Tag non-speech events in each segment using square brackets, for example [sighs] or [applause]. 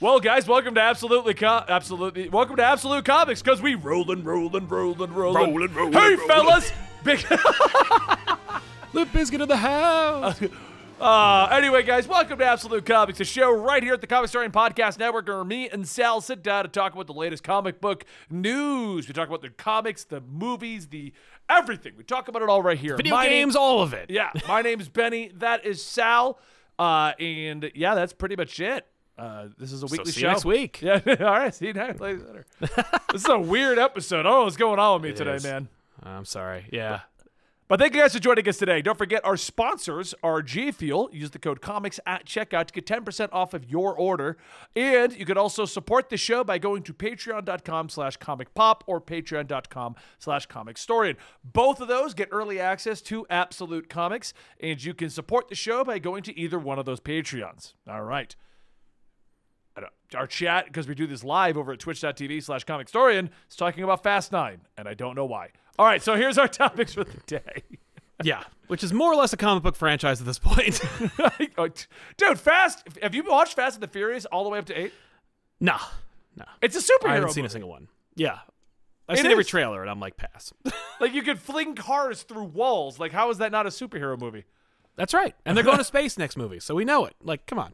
Well, guys, welcome to Absolutely Co- Absolutely Welcome to Absolute Comics because we rollin', rollin', rollin', rollin'. Rollin', rollin', Hey, rollin'. fellas! Big. Limp Bizkit in the house. [laughs] Uh, anyway, guys, welcome to Absolute Comics, a show right here at the Comic Historian Podcast Network, where me and Sal sit down to talk about the latest comic book news. We talk about the comics, the movies, the everything. We talk about it all right here. Video My name- games, all of it. yeah, my name is Benny. That is Sal. Uh, and yeah, that's pretty much it. Uh, this is a weekly see show. you next week. [laughs] Yeah, all right. See you next later. [laughs] this is a weird episode. Oh, what's going on with me today, is. man. I'm sorry. Yeah. But thank you guys for joining us today. Don't forget our sponsors are G Fuel. Use the code comics at checkout to get 10% off of your order. And you can also support the show by going to patreon.com slash comic pop or patreon.com slash comic historian. Both of those get early access to Absolute Comics, and you can support the show by going to either one of those Patreons. All right. Our chat, because we do this live over at twitch.tv slash comic historian, is talking about Fast Nine, and I don't know why. All right, so here's our [laughs] topics for the day. [laughs] Yeah. Which is more or less a comic book franchise at this point. [laughs] Oh, Dude, Fast. Have you watched Fast and the Furious all the way up to eight? nah. nah. It's a superhero. I haven't seen a single one. Yeah. I've It seen every trailer and I'm like, pass. Like you could fling cars through walls. Like how is that not a superhero movie? That's right. And they're going to space next movie, so we know it. Like, come on.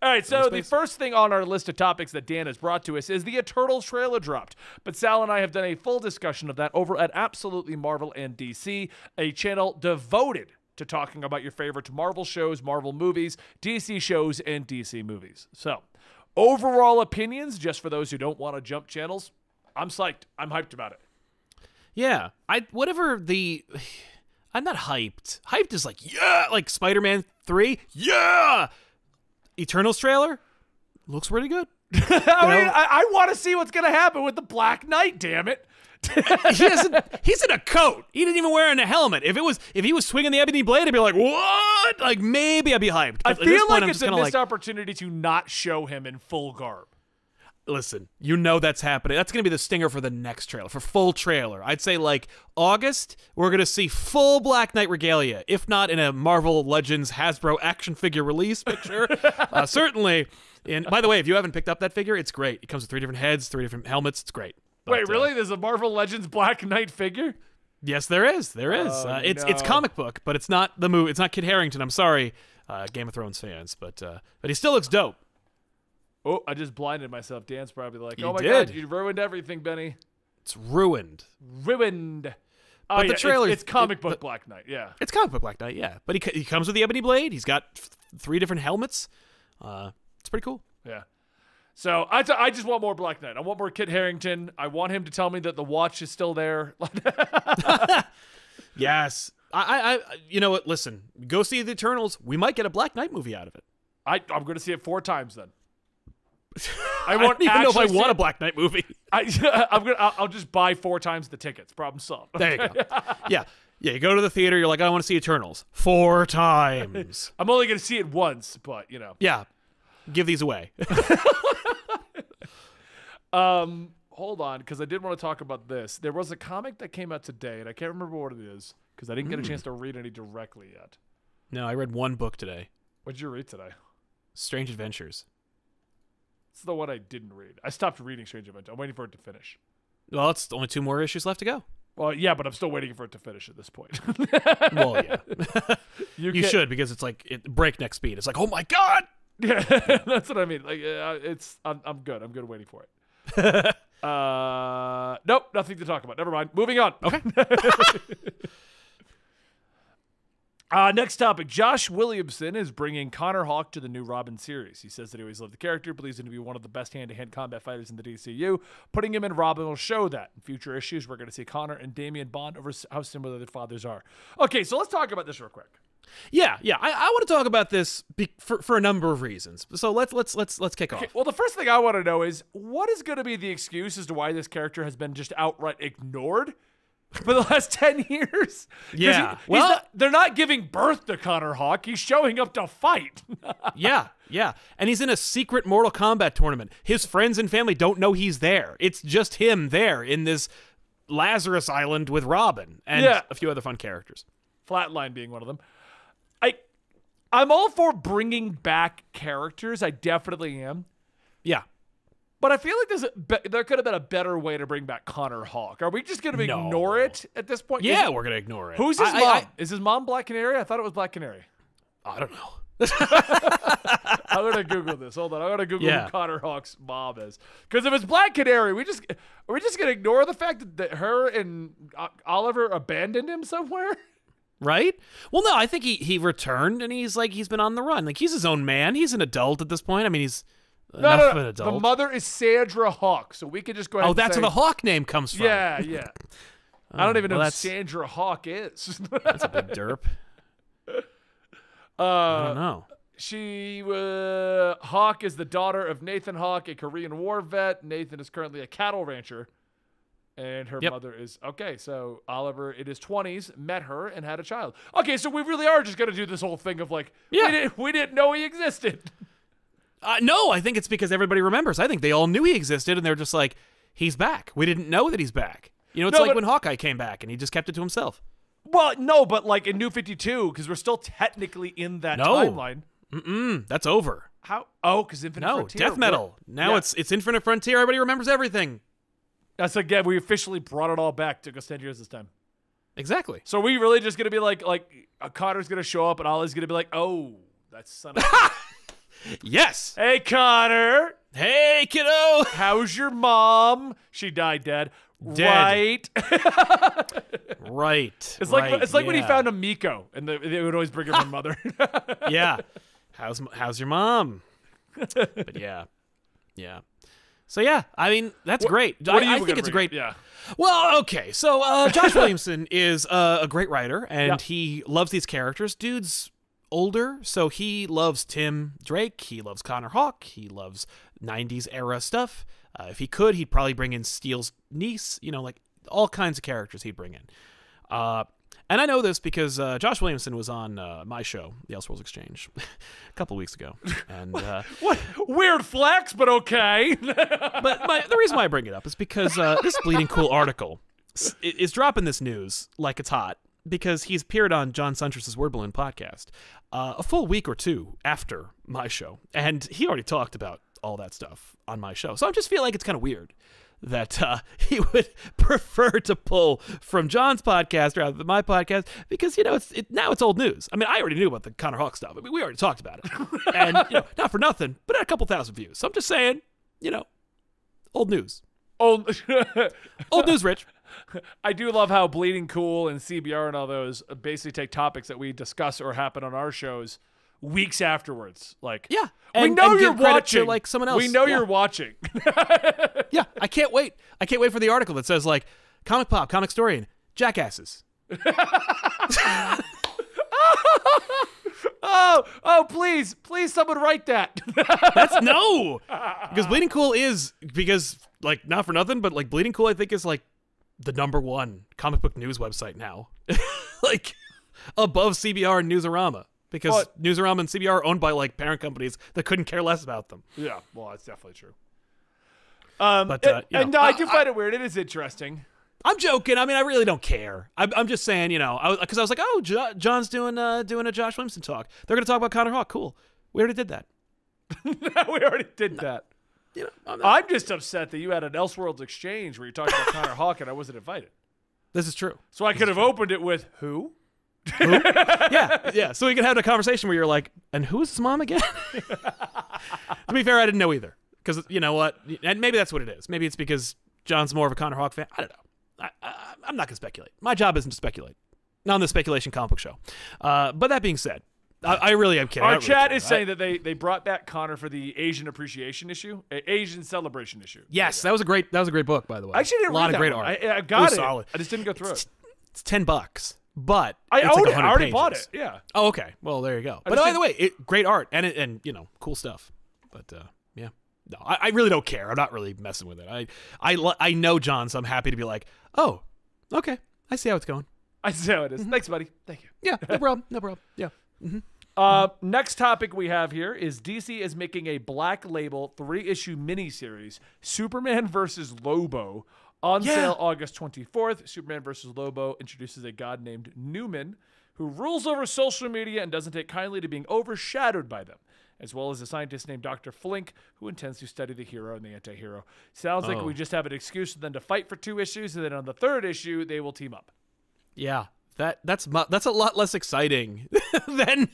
All right, so the first thing on our list of topics that Dan has brought to us is the Eternals trailer dropped. But Sal and I have done a full discussion of that over at Absolutely Marvel and DC, a channel devoted to talking about your favorite Marvel shows, Marvel movies, DC shows, and DC movies. So, overall opinions, just for those who don't want to jump channels, I'm psyched. I'm hyped about it. Yeah. I whatever the [sighs] I'm not hyped. Hyped is like, yeah, like Spider-Man 3. Yeah. Eternals trailer looks pretty good. [laughs] I mean, I, I want to see what's going to happen with the Black Knight, damn it. [laughs] he doesn't, he's in a coat. He didn't even wear a helmet. If it was, if he was swinging the ebony blade, I'd be like, what? Like maybe I'd be hyped. I But this feel like I'm it's a missed like, opportunity to not show him in full garb. Listen, you know that's happening. That's gonna be the stinger for the next trailer, for full trailer. I'd say like August, we're gonna see full Black Knight regalia, if not in a Marvel Legends Hasbro action figure release picture. [laughs] uh, certainly. And by the way, if you haven't picked up that figure, it's great. It comes with three different heads, three different helmets. It's great. Wait, But, uh, really? There's a Marvel Legends Black Knight figure? Yes, there is. There is. Oh, uh, it's it's comic book, but it's not the movie. It's not Kit Harington. I'm sorry, uh, Game of Thrones fans, but uh, but he still looks dope. Oh, I just blinded myself. Dan's probably like, You "Oh my did. god, you ruined everything, Benny. It's ruined. Ruined." Oh, But the yeah, it's- trailer- it's, comic it- book but- Black Knight. Yeah. It's comic book Black Knight, yeah. But he he comes with the ebony blade. He's got th- three different helmets. Uh, it's pretty cool. Yeah. So I, t- I just want more Black Knight. I want more Kit Harington. I want him to tell me that the watch is still there. [laughs] Yes. I, I, I you know what? Listen, go see the Eternals. We might get a Black Knight movie out of it. I, I'm going to see it four times then. I I want don't even know if I want a Black Knight movie. [laughs] I, [laughs] I'm gonna. I'll, I'll just buy four times the tickets. Problem solved. There you go. [laughs] yeah, yeah. You go to the theater. You're like, I want to see Eternals four times. I'm only gonna see it once, but you know. yeah, give these away. Um, hold on, because I did want to talk about this. There was a comic that came out today, and I can't remember what it is because I didn't Hmm. get a chance to read any directly yet. no, I read one book today. What did you read today? Strange Adventures. It's the one I didn't read. I stopped reading Strange Adventure. I'm waiting for it to finish. Well, it's only two more issues left to go. Well, yeah, but I'm still waiting for it to finish at this point. [laughs] Well, yeah, [laughs] you can- should because it's like it, breakneck speed. It's like, oh my god. [laughs] Yeah, that's what I mean. Like, uh, it's I'm, I'm good. I'm good waiting for it. uh, nope, nothing to talk about. Never mind. Moving on. Okay. Uh, next topic. Josh Williamson is bringing Connor Hawke to the new Robin series. He says that he always loved the character, believes him to be one of the best hand to hand combat fighters in the DCU. Putting him in Robin will show that. In future issues, we're going to see Connor and Damian bond over how similar their fathers are. Okay, so let's talk about this real quick. Yeah, yeah. I, I want to talk about this be, for for a number of reasons. So let's let's let's let's kick off. Well, the first thing I want to know is what is going to be the excuse as to why this character has been just outright ignored [laughs] for the last 10 years. Yeah, he's well- not- they're not giving birth to Connor Hawke. He's showing up to fight. [laughs] yeah, yeah. And he's in a secret Mortal Kombat tournament. His friends and family don't know he's there. It's just him there in this Lazarus Island with Robin and Yeah. a few other fun characters. Flatline being one of them. I I'm all for bringing back characters. I definitely am. Yeah. But I feel like there's a be- there could have been a better way to bring back Connor Hawke. Are we just going to No. ignore it at this point? Yeah, it- we're gonna ignore it. who's his I- I- mom? I- Is his mom Black Canary? I thought it was Black Canary. I don't know. [laughs] [laughs] I'm gonna Google this. Hold on, I'm gonna Google Yeah. who Connor Hawke's mom is. Because if it's Black Canary, we just are we just gonna ignore the fact that, that her and uh, Oliver abandoned him somewhere? Right? Well, no, I think he he returned and he's like he's been on the run. Like he's his own man. He's an adult at this point. I mean, he's No, enough no, no. The mother is Sandra Hawke, so we could just go ahead. oh, that's say, where the Hawke name comes from. Yeah, yeah. [laughs] I don't even well, know who Sandra Hawke is. [laughs] That's a big derp. I uh, don't know. She uh, Hawke is the daughter of Nathan Hawke, a Korean War vet. Nathan is currently a cattle rancher, and her Yep. mother is okay. So Oliver, in his twenties, met her and had a child. Okay, so we really are just gonna do this whole thing of like, Yeah. we didn't, we didn't know he existed. [laughs] Uh, no, I think it's because everybody remembers. I think they all knew he existed and they're just like, he's back. We didn't know that he's back. You know, it's No, like when Hawkeye came back and he just kept it to himself. well, no, but like in New Fifty Two, because we're still technically in that No. timeline. Mm, that's over. How? Oh, because Infinite No, Frontier. death what- metal. Now Yeah. it's it's Infinite Frontier. Everybody remembers everything. That's again. We officially brought it all back. Took us ten years this time. Exactly. So we really just gonna be like, like uh, Connor's gonna show up, and Ollie's gonna be like, oh, that's son of. [laughs] Yes. hey, Connor, Hey, kiddo. how's your mom? She died dead. Dead. [laughs] Right. Right. It's like right, it's like when he found Emiko, and they, they would always bring him her [laughs] mother. yeah. [laughs] How's how's your mom? but yeah, yeah. So yeah, I mean that's great. What I, you I think it's a great. Yeah. Well, okay. So uh, Josh Williamson is uh, a great writer, and Yeah. he loves these characters. Dude's older, so he loves Tim Drake. He loves Connor Hawk. He loves '90s era stuff. Uh, if he could, he'd probably bring in Steel's niece. You know, like all kinds of characters he'd bring in. Uh, and I know this because uh, Josh Williamson was on uh, my show, The Elseworlds Exchange, a [laughs] couple weeks ago, and. Uh, What weird flex, but okay. [laughs] but my, the reason why I bring it up is because uh, this bleeding cool article s- i- is dropping this news like it's hot because he's appeared on John Siuntres's Word Balloon podcast uh, a full week or two after my show, and he already talked about all that stuff on my show. So I just feel like it's kind of weird that uh, [laughs] he would [laughs] prefer to pull from John's podcast rather than my podcast because you know it's it, now it's old news. I mean, I already knew about the Connor Hawke stuff. I mean, we already talked about it, [laughs] and you know, not for nothing, but at a couple thousand views. So I'm just saying, you know, old news, oh, [laughs] old news, Rich. I do love how Bleeding Cool and CBR and all those basically take topics that we discuss or happen on our shows weeks afterwards. Like, Yeah, we and- know and you're watching. like, someone else. We know Yeah. you're watching. [laughs] Yeah, I can't wait. I can't wait for the article that says like comic pop, comic historian, jackasses. [laughs] [laughs] oh, oh, please, please, someone write that. [laughs] That's no, because Bleeding Cool is because like not for nothing, but like Bleeding Cool, I think is like the number one comic book news website now, [laughs] like above CBR and Newsarama. Because Well- Newsarama and CBR are owned by like parent companies that couldn't care less about them. yeah, well, that's definitely true. Um, But, uh, and, you and know, no, I I- do find it weird. It is interesting. I'm joking. I mean, I really don't care. I'm, I'm just saying, you know, because I, was like, oh, jo- John's doing uh, doing a Josh Williamson talk. They're gonna talk about Connor Hawke. Cool. We already did that. [laughs] we already did that. You know, I'm I'm just upset that you had an Elseworlds exchange where you're talking about Connor [laughs] Hawke and I wasn't invited. this is true. So I could have opened it with who? who? [laughs] yeah, yeah. So we could have a conversation where you're like, and who is his mom again? to be fair, I didn't know either. Because you know what? And maybe that's what it is. Maybe it's because John's more of a Connor Hawke fan. I don't know. I, I, I'm not going to speculate. My job isn't to speculate. Not on the speculation comic book show. Uh, but that being said, I, I really am kidding. Our really chat care. is I- saying that they, they brought back Connor for the Asian appreciation issue, a- Asian celebration issue. yes, that was a great. That was a great book, by the way. I actually didn't a lot of great one. art. I, I It got was it. solid. I just didn't go through it. It's ten bucks, but I it's like it. I 100 already bought it. Yeah. Oh, okay. Well, there you go. But by the way, it, great art and it, and you know, cool stuff. But uh, no, I, I really don't care. I'm not really messing with it. I I I know John, so I'm happy to be like, oh, okay, I see how it's going. I see how it is. Thanks, buddy. Thank you. Yeah, no problem, no problem. Yeah, Uh, next topic we have here is DC is making a black label three issue miniseries, Superman versus Lobo, on Yeah. sale August 24th. Superman versus Lobo introduces a god named Newman who rules over social media and doesn't take kindly to being overshadowed by them, as well as a scientist named Dr. Flink, who intends to study the hero and the anti hero. Sounds like Oh. we just have an excuse for them to fight for two issues, and then on the third issue, they will team up. Yeah, that that's mu- that's a lot less exciting [laughs] than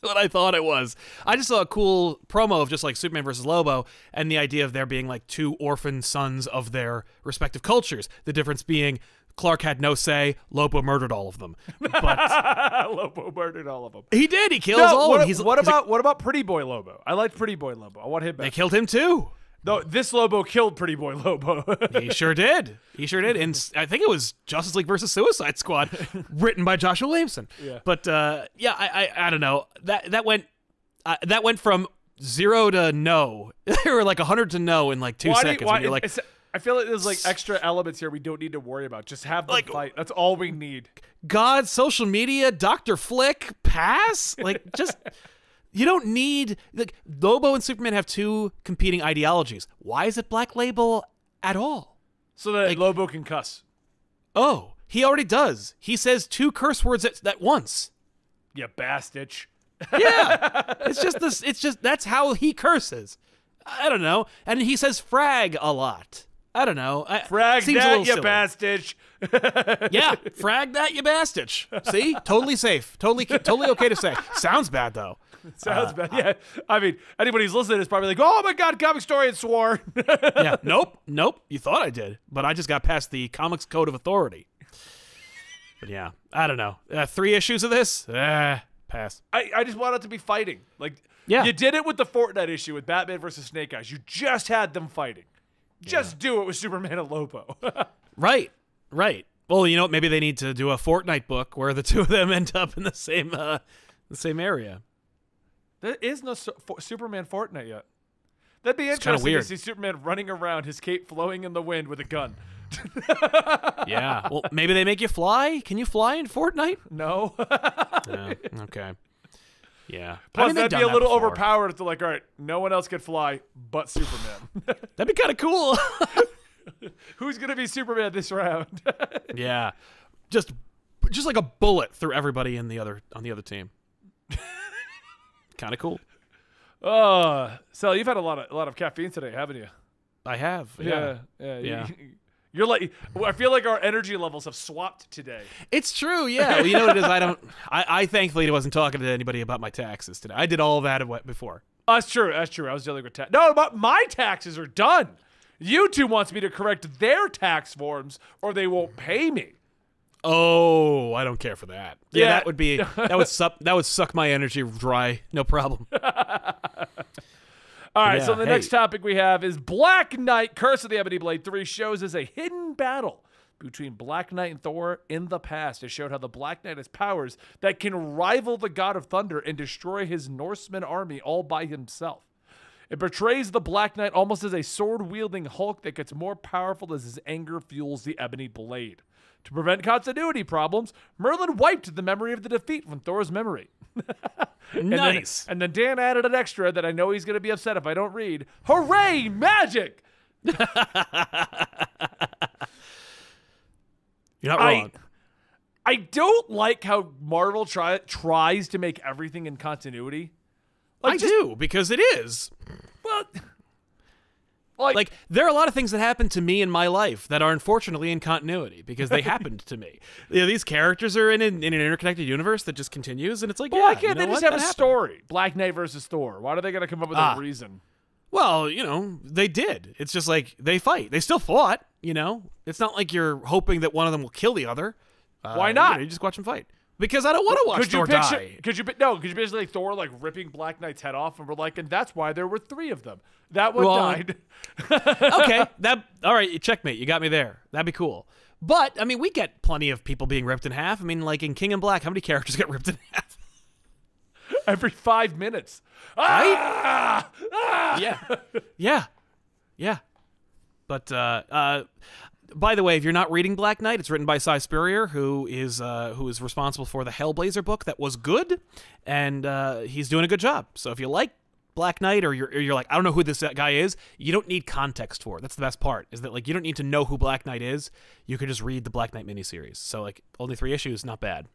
what I thought it was. I just saw a cool promo of just like Superman versus Lobo and the idea of there being like two orphan sons of their respective cultures. The difference being Clark had no say, Lobo murdered all of them. But [laughs] Lobo murdered all of them. he did. He kills No, all what, of them. He's, what he's about what about Pretty Boy Lobo? I like Pretty Boy Lobo. I want him back. they killed him too. No, this Lobo killed Pretty Boy Lobo. [laughs] He sure did. He sure did. And I think it was Justice League versus Suicide Squad, [laughs] written by Joshua Williamson. Yeah. But uh, yeah, I, I I don't know. That that went uh, that went from zero to no, or like hundred to no in like two Why do you- seconds. why- you're like, I feel like there's like extra elements here we don't need to worry about. Just have them Like- fight. That's all we need. God, social media, Doctor Flick, pass. Like just. You don't need like Lobo and Superman have two competing ideologies. Why is it Black Label at all? So that Lobo can cuss. Oh, he already does. He says two curse words at, at once. You bastard. Yeah, it's just this. It's just that's how he curses. I don't know, and he says frag a lot. I don't know. I, Frag that, you bastard. [laughs] Yeah, frag that, you bastard. See, totally safe, totally, totally okay to say. Sounds bad though. [laughs] Sounds bad. Yeah. I mean, anybody who's listening is probably like, oh my God, comic historian swore. [laughs] Yeah, nope, nope. You thought I did, but I just got past the comics code of authority. But yeah, I don't know. Uh, three issues of this, eh, pass. I, I just want it to be fighting. Like, Yeah. you did it with the Fortnite issue with Batman versus Snake Eyes. You just had them fighting. Just do it with Superman and Lobo. [laughs] Right, right. Well, you know, maybe they need to do a Fortnite book where the two of them [laughs] end up in the same, uh, the same area. there is no su- for- Superman Fortnite yet. That'd be interesting weird. to see Superman running around, his cape flowing in the wind with a gun. [laughs] Yeah. Well, maybe they make you fly. Can you fly in Fortnite? No. Yeah. Okay. Yeah. I Plus, mean, that'd be a little before. overpowered to like, all right, no one else could fly but Superman. [laughs] That'd be kind of cool. [laughs] Who's gonna be Superman this round? [laughs] yeah. Just, just like a bullet through everybody in the other on the other team. kind of cool. Oh, Sal, you've had a lot of a lot of caffeine today, haven't you? I have. Yeah, yeah. you- Yeah. You're like, I feel like our energy levels have swapped today. It's true, yeah. Well, you know what it is? I don't. I, I thankfully wasn't talking to anybody about my taxes today. I did all that of what- before. Oh, that's true. That's true. I was dealing with tax. No, but my taxes are done. YouTube wants me to correct their tax forms, or they won't pay me. Oh, I don't care for that. Yeah, Yeah. that would be that would suck that would suck my energy dry. No problem. [laughs] All right, so the hey. next topic we have is Black Knight Curse of the Ebony Blade 3 shows as a hidden battle between Black Knight and Thor in the past. It showed how the Black Knight has powers that can rival the God of Thunder and destroy his Norseman army all by himself. It portrays the Black Knight almost as a sword wielding Hulk that gets more powerful as his anger fuels the Ebony Blade. To prevent continuity problems, Merlin wiped the memory of the defeat from Thor's memory. [laughs] And then- nice. and then Dan added an extra that I know he's going to be upset if I don't read. Hooray, magic! [laughs] You're not I- wrong. I don't like how Marvel try, tries to make everything in continuity. Like, I just- do because it is. Well, like, Like there are a lot of things that happen to me in my life that are unfortunately in continuity because they happened to me. [laughs] You know, these characters are in an, in an interconnected universe that just continues, and it's like, yeah, why can't you know they just what? have a happened. story? Black Knight versus Thor. Why are they going to come up with Ah. a reason? Well, you know, they did. It's just like they fight. They still fought. You know, it's not like you're hoping that one of them will kill the other. Uh, Why you not? know, You, just watch them fight because I don't want to watch Could you Thor picture? die. Could you no? Could you basically like Thor like ripping Black Knight's head off, and we're like, and that's why there were three of them. That one Well, died. [laughs] okay, that all right. Checkmate. You got me there. That'd be cool. But I mean, we get plenty of people being ripped in half. I mean, like in King in Black, how many characters get ripped in half? [laughs] Every five minutes. Ah! Ah! yeah, yeah, yeah. But uh, uh, by the way, if you're not reading Black Knight, it's written by Si Spurrier, who is uh, who is responsible for the Hellblazer book that was good, and uh, he's doing a good job. So if you like Black Knight, or you're, or you're like, I don't know who this guy is, you don't need context for. it. That's the best part. Is that like you don't need to know who Black Knight is. You can just read the Black Knight miniseries. So like only three issues, not bad.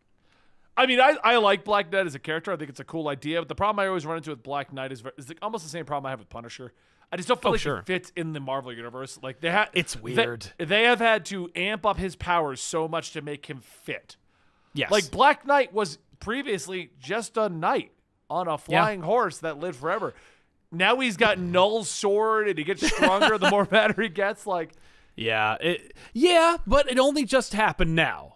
I mean, I, I like Black Knight as a character. I think it's a cool idea. But the problem I always run into with Black Knight is, is almost the same problem I have with Punisher. I just don't feel Oh, like sure. it fits in the Marvel universe. Like they had, It's weird. They, have had to amp up his powers so much to make him fit. Yes. Like Black Knight was previously just a knight on a flying horse that lived forever. Now he's got null sword and he gets stronger the [laughs] more matter he gets. Like, yeah, it, yeah, but it only just happened now.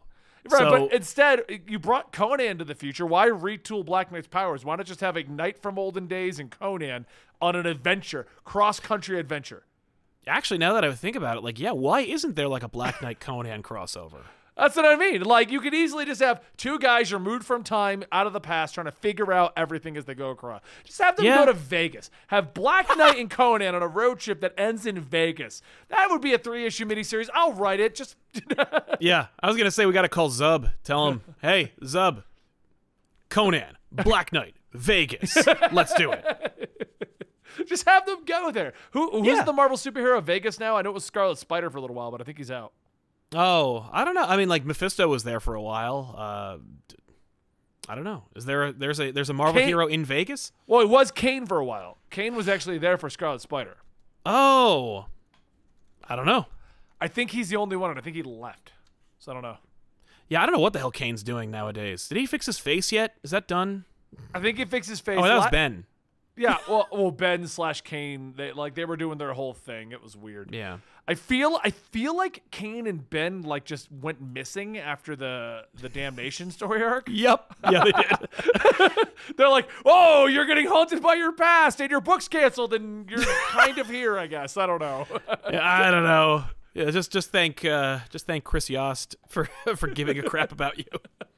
Right, So- but instead you brought Conan to the future. Why retool Black Knight's powers? Why not just have Ignite from olden days and Conan on an adventure, cross country adventure? Actually, now that I think about it, like, yeah, why isn't there like a Black Knight Conan crossover? That's what I mean. Like you could easily just have two guys removed from time, out of the past, trying to figure out everything as they go across. Just have them Yeah. go to Vegas. Have Black Knight and Conan on a road trip that ends in Vegas. That would be a three-issue miniseries. I'll write it. Just [laughs] Yeah, I was gonna say we gotta call Zub. Tell him, hey, Zub, Conan, Black Knight, Vegas. Let's do it. [laughs] just have them go there. Who who's Yeah. the Marvel superhero of Vegas now? I know it was Scarlet Spider for a little while, but I think he's out. Oh, I don't know. I mean, like Mephisto was there for a while. Uh, I don't know. Is there a there's a there's a Marvel Kaine- hero in Vegas? Well, it was Kaine for a while. Kaine was actually there for Scarlet Spider. Oh, I don't know. I think he's the only one, and I think he left. So I don't know. Yeah, I don't know what the hell Kaine's doing nowadays. Did he fix his face yet? Is that done? I think he fixed his face. Oh, that was Ben. Yeah, well, well, Ben slash Kaine, they like they were doing their whole thing. It was weird. Yeah. I feel, I feel like Kaine and Ben like just went missing after the the Damnation story arc. Yep. [laughs] Yeah, they did. [laughs] They're like, oh, you're getting haunted by your past, and your book's canceled, and you're kind of here, I guess. I don't know. [laughs] Yeah, I don't know. Yeah, just just thank uh, just thank Chris Yost for [laughs] for giving a crap about you.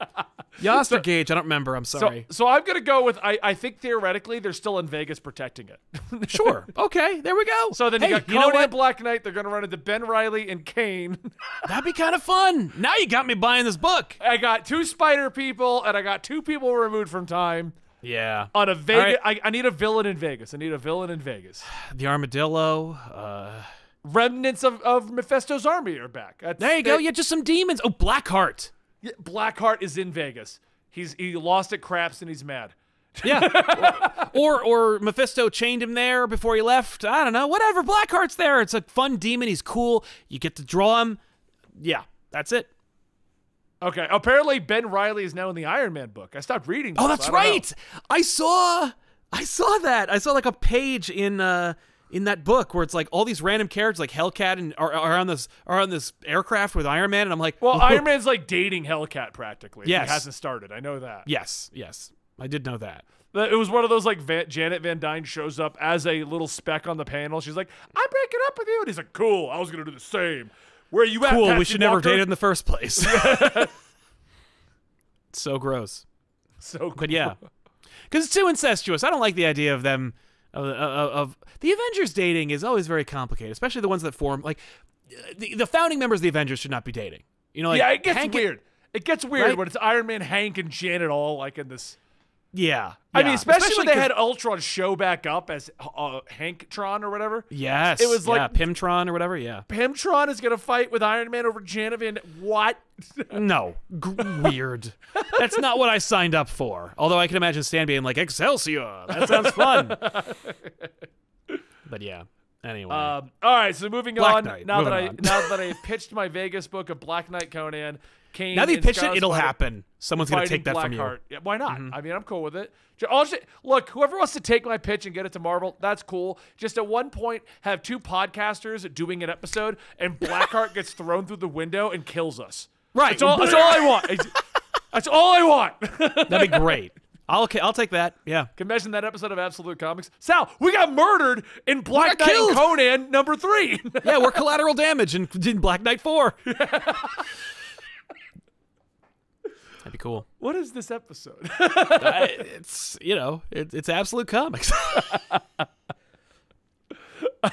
[laughs] Yost or Gage? I don't remember. I'm sorry. so I'm gonna go with. I, I think theoretically they're still in Vegas protecting it. [laughs] sure. Okay. There we go. So then hey, you got you know what? Black Knight. They're gonna run into Ben Reilly and Kaine. That'd be kind of fun. Now you got me buying this book. I got two Spider people, and I got two people removed from time. Yeah. On a Vegas, right. I, I need a villain in Vegas. I need a villain in Vegas. The armadillo. Uh, Remnants of, of Mephisto's army are back. That's- there you go. Yeah, just some demons. Oh, Blackheart. yeah, Blackheart is in Vegas. He's he lost at craps and he's mad. Yeah. [laughs] or or Mephisto chained him there before he left. I don't know. Whatever. Blackheart's there. It's a fun demon. He's cool. You get to draw him. Yeah, that's it. Okay. Apparently Ben Reilly is now in the Iron Man book. I stopped reading. Oh, this, that's I don't know. right. I saw I saw that. I saw like a page in uh in that book where it's like all these random characters like Hellcat and are, are on this are on this aircraft with Iron Man and I'm like, Well. Iron Man's like dating Hellcat practically. Yes. He hasn't started. I know that. Yes, yes. I did know that. It was one of those like Van, Janet Van Dyne shows up as a little speck on the panel. She's like, "I'm breaking up with you," and he's like, "Cool, I was gonna do the same." Where are you at? Cool, we should never Walker? date in the first place. [laughs] so gross. So cool. But yeah, because it's too incestuous. I don't like the idea of them of, of, of the Avengers dating is always very complicated, especially the ones that form like the, the founding members of the Avengers should not be dating. You know, like yeah, it gets Hank- weird. It gets weird Right? when it's Iron Man, Hank, and Janet all like in this. Yeah, I mean, yeah. especially, when they had Ultron show back up as uh, Hanktron or whatever. Yes, it was yeah, like- Pimtron or whatever. Yeah, Pimtron is gonna fight with Iron Man over Janet Van. What? [laughs] no, G- weird. That's not what I signed up for. Although I can imagine Stan being like Excelsior. That sounds fun. but yeah. Anyway, Um, all right, so moving Black on. Knight, now that I moving on. now that I pitched my Vegas book of Black Knight Conan, Kaine. now that you and pitched it, it'll happen. Someone's gonna take that from you. Mm-hmm. Yeah, why not? I mean, I'm cool with it. Just, look, whoever wants to take my pitch and get it to Marvel, that's cool. Just at one point, have two podcasters doing an episode, and [laughs] Blackheart gets thrown through the window and kills us. Right. That's all, that's all I want. It's- That's all I want. [laughs] That'd be great. I'll I'll take that. Yeah. Can imagine that episode of Absolute Comics? Sal, we got murdered in Black Knight killed. Conan number three. [laughs] Yeah, we're collateral damage in, in Black Knight 4. That'd be cool. what is this episode? [laughs] I- it's, you know, it, it's absolute comics. [laughs]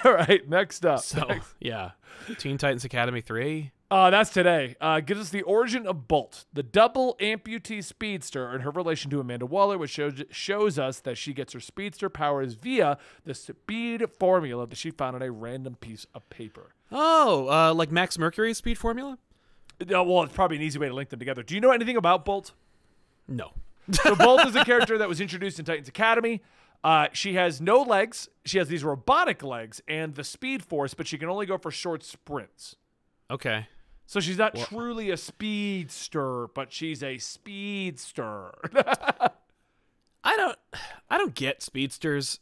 all right, next up. so, yeah. Teen Titans Academy 3. Uh, that's today. Uh, gives us the origin of Bolt, the double amputee speedster, and her relation to Amanda Waller, which shows shows us that she gets her speedster powers via the speed formula that she found on a random piece of paper. Oh, uh, like Max Mercury's speed formula? Well, it's probably an easy way to link them together. Do you know anything about Bolt? No. So Bolt is a character that was introduced in Titans Academy. Uh, she has no legs. She has these robotic legs and the Speed Force, but she can only go for short sprints. Okay. So she's not truly a speedster, but she's a speedster. [laughs] I don't I don't get speedsters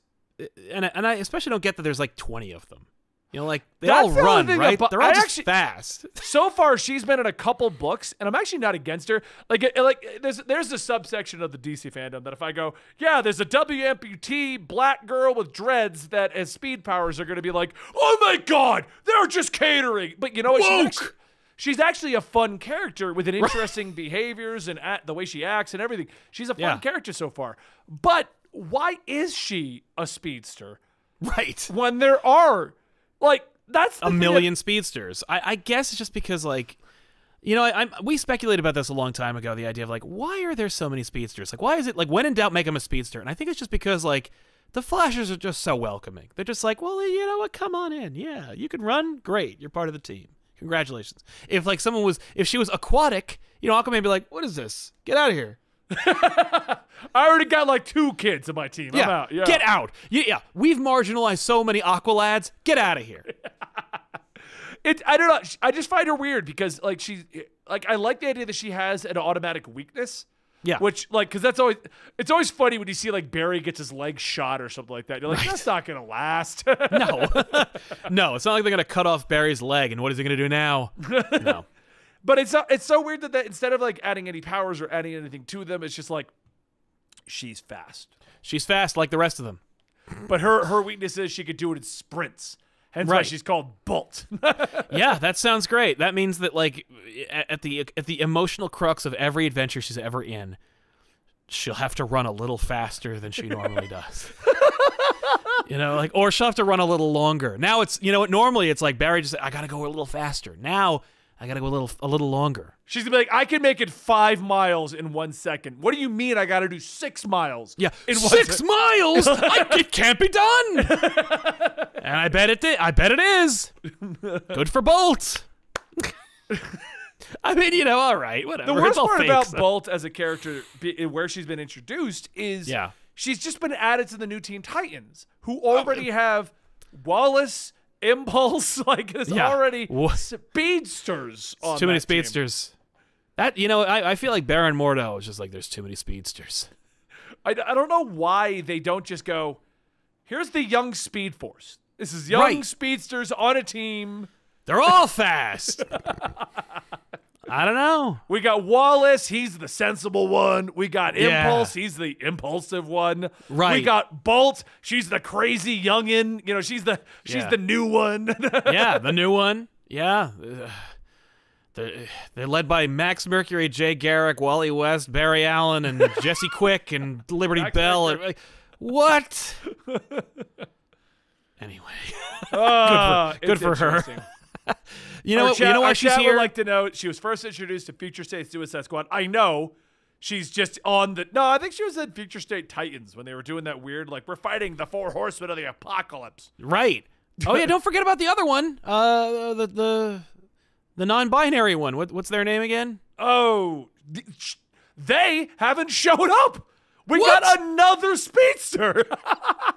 and I, and I especially don't get that there's like 20 of them. You know like they That's all the run, right? about- They're all I just actually- fast. so far, she's been in a couple books, and I'm actually not against her. Like, like there's there's a subsection of the DC fandom that if I go, yeah, there's a W amputee black girl with dreads that has speed powers are going to be like, oh my god, they're just catering. But you know what? She's actually, she's actually a fun character with an interesting [laughs] behaviors and at, the way she acts and everything. She's a fun Yeah. character so far. But why is she a speedster right. when there are like that's the a thing that- million speedsters. I, I guess it's just because like, you know, I, I'm we speculated about this a long time ago. The idea of like, why are there so many speedsters? Like, why is it like when in doubt, make them a speedster? And I think it's just because like the Flashers are just so welcoming. They're just like, well, you know what? Come on in. Yeah, you can run. Great, you're part of the team. Congratulations. If like someone was, if she was aquatic, you know, Aquaman would be like, what is this? Get out of here. [laughs] I already got like two kids in my team. I'm Yeah, out. Yeah. get out. Yeah, yeah, we've marginalized so many aqua lads. Get out of here. [laughs] It, I don't know. I just find her weird because like she's like I like the idea that she has an automatic weakness. Yeah. Which like because that's always it's always funny when you see like Barry gets his leg shot or something like that. You're like that's not gonna last. [laughs] No, no, it's not like they're gonna cut off Barry's leg, and what is he gonna do now? No, but it's so- it's so weird that, that instead of like adding any powers or adding anything to them, it's just like she's fast. she's fast like the rest of them. But her her weakness is she could do it in sprints. Hence why she's called Bolt. [laughs] Yeah, that sounds great. That means that like at at the at the emotional crux of every adventure she's ever in, she'll have to run a little faster than she normally does. [laughs] you know, like or she'll have to run a little longer. Now it's you know normally it's like Barry just I gotta go a little faster. Now I gotta go a little a little longer. She's gonna be like, I can make it five miles in one second. What do you mean I gotta do six miles? Yeah, in one six sec- miles. I, [laughs] it can't be done. [laughs] and I bet it did. I bet it is. Good for Bolt. [laughs] I mean, you know, all right, whatever. The worst part fake, about so- Bolt as a character, where she's been introduced, is Yeah. she's just been added to the new Teen Titans, who already have Wallace, Impulse, [laughs] like there's Yeah. already Wha- speedsters. On too many that team. speedsters. That you know, I, I feel like Baron Mordo is just like there's too many speedsters. I, I don't know why they don't just go. Here's the young Speed Force. This is young Right. speedsters on a team. They're all fast. [laughs] I don't know. We got Wallace, he's the sensible one. We got Yeah. Impulse, he's the impulsive one. Right. We got Bolt, she's the crazy youngin. You know, she's the she's Yeah. the new one. [laughs] Yeah, the new one. Yeah. [sighs] They're, they're led by Max Mercury, Jay Garrick, Wally West, Barry Allen, and [laughs] Jesse Quick, and Liberty Max Belle. Mercury. And, what? [laughs] anyway, Ah, good it's for her. [laughs] you know Our what? chat, you know why she's here? would like to know she was first introduced to Future State Suicide Squad. I know she's just on the. No, I think she was in Future State Titans when they were doing that weird like we're fighting the four horsemen of the apocalypse. Right. Oh yeah, don't forget about the other one. Uh, the the the non-binary one. What, what's their name again? Oh, they haven't shown up. We What? got another speedster. [laughs]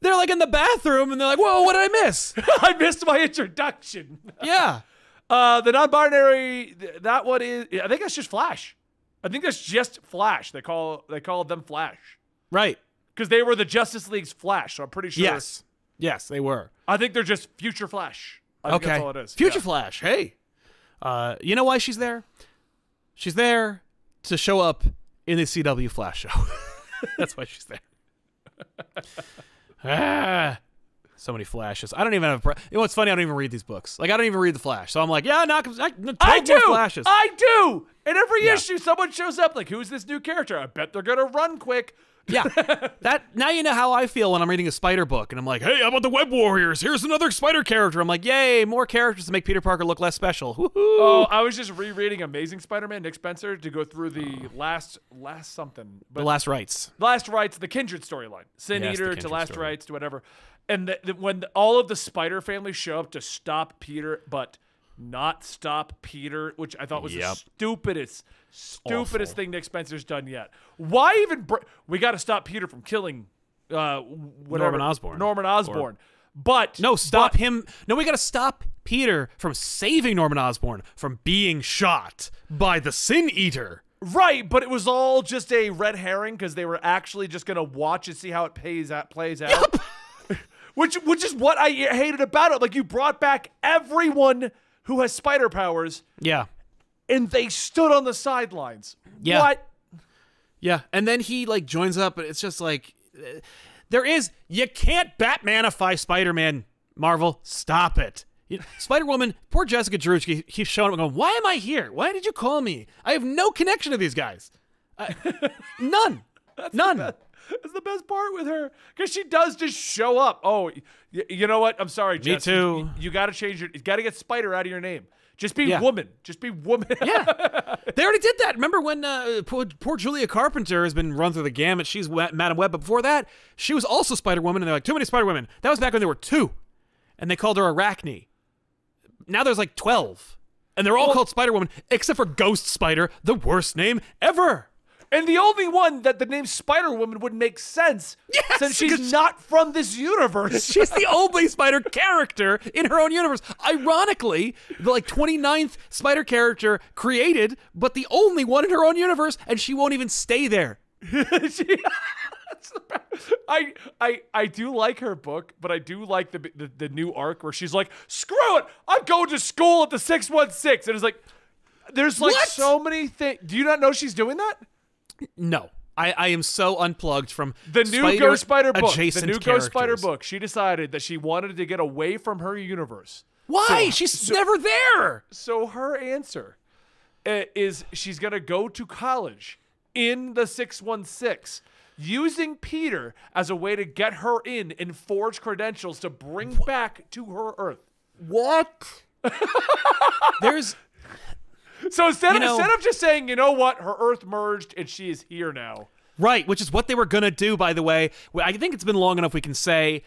They're like in the bathroom, and they're like, "Whoa, what did I miss?" [laughs] I missed my introduction. yeah. [laughs] Uh, the non-binary, that one is. I think that's just Flash. I think that's just Flash. They call they call them Flash Right. because they were the Justice League's Flash. So I'm pretty sure. Yes. Yes, they were. I think they're just Future Flash. I think okay. that's all it is. Future Yeah. Flash. Hey. Uh, you know why she's there? She's there to show up in the CW Flash show. [laughs] That's why she's there. Ah, so many flashes. I don't even have. A pro- you know what's funny? I don't even read these books. Like I don't even read the Flash. So I'm like, yeah, knock. I, I do. Flashes. I do. In every Yeah. issue, someone shows up like, "Who's this new character?" I bet they're gonna run quick. Yeah. that now you know how I feel when I'm reading a spider book and I'm like, hey, how about the Web Warriors? Here's another spider character. I'm like, yay, more characters to make Peter Parker look less special. Woohoo. Oh, I was just rereading Amazing Spider-Man, Nick Spencer, to go through the last last something, but the last rights. last rights, the Kindred storyline, Sin Yes, Eater to Last story. Rights to whatever, and the, the, when all of the Spider family show up to stop Peter, but not stop Peter, which I thought was the stupidest, stupidest Awful. thing Nick Spencer's done yet. Why even? Br- we got to stop Peter from killing uh, whatever, Norman Osborn. Norman Osborn. but No, stop but- him. No, we got to stop Peter from saving Norman Osborn from being shot by the Sin Eater. Right, but it was all just a red herring because they were actually just gonna watch and see how it pays out, plays out. Yep. [laughs] which, which is what I hated about it. Like you brought back everyone who has spider powers, Yeah. And they stood on the sidelines. Yeah. What? Yeah, and then he like joins up, but it's just like uh, there is you can't Batmanify Spider-Man. Marvel, stop it. You- Spider-Woman, poor Jessica Drew, she keeps showing up going, "Why am I here? Why did you call me? I have no connection to these guys. I, none, [laughs] none." That's the best part with her because she does just show up. Oh, y- you know what? I'm sorry, Jess. You- too. You, got to change your. You got to get spider out of your name. Just be Yeah. woman. Just be woman. Yeah, [laughs] they already did that. Remember when uh, poor, poor Julia Carpenter has been run through the gamut? She's Madam Web, but before that, she was also Spider Woman, and they're like, too many Spider Women. That was back when there were two, and they called her Arachne. Now there's like twelve, and they're all called Spider Woman except for Ghost Spider, the worst name ever. And the only one that the name Spider Woman would make sense Yes, since she's not from this universe. [laughs] She's the only Spider character in her own universe. Ironically, the like 29th Spider character created, but the only one in her own universe, and she won't even stay there. [laughs] She- [laughs] I I I do like her book, but I do like the, the the new arc where she's like, "Screw it, I'm going to school at the six one six, and it's like, there's like What? so many things. Do you not know she's doing that? No. I, I am so unplugged from The new Spider Ghost Spider book, the new Ghost Spider book. She decided that she wanted to get away from her universe. Why? So- She's so- never there. So her answer uh, is she's going to go to college in the 616 using Peter as a way to get her in and forge credentials to bring back to her Earth. What? [laughs] There's So instead, You of, know- instead of just saying, you know what, her Earth merged and she is here now. right, which is what they were gonna do. By the way, I think it's been long enough. We can say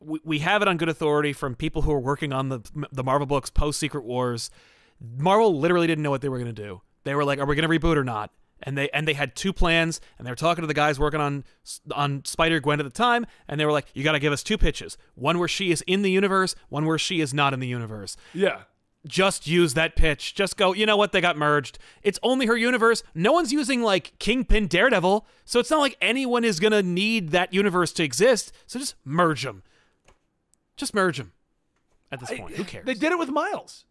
we, we have it on good authority from people who are working on the the Marvel books post Secret Wars. Marvel literally didn't know what they were gonna do. They were like, "Are we gonna reboot or not?" And they and they had two plans, and they were talking to the guys working on on Spider Gwen at the time, and they were like, "You got to give us two pitches: one where she is in the universe, one where she is not in the universe." Yeah. Just use that pitch. Just go, you know what? They got merged. It's only her universe. No one's using like Kingpin Daredevil. So it's not like anyone is going to need that universe to exist. So just merge them. Just merge them at this point. Who cares? They did it with Miles.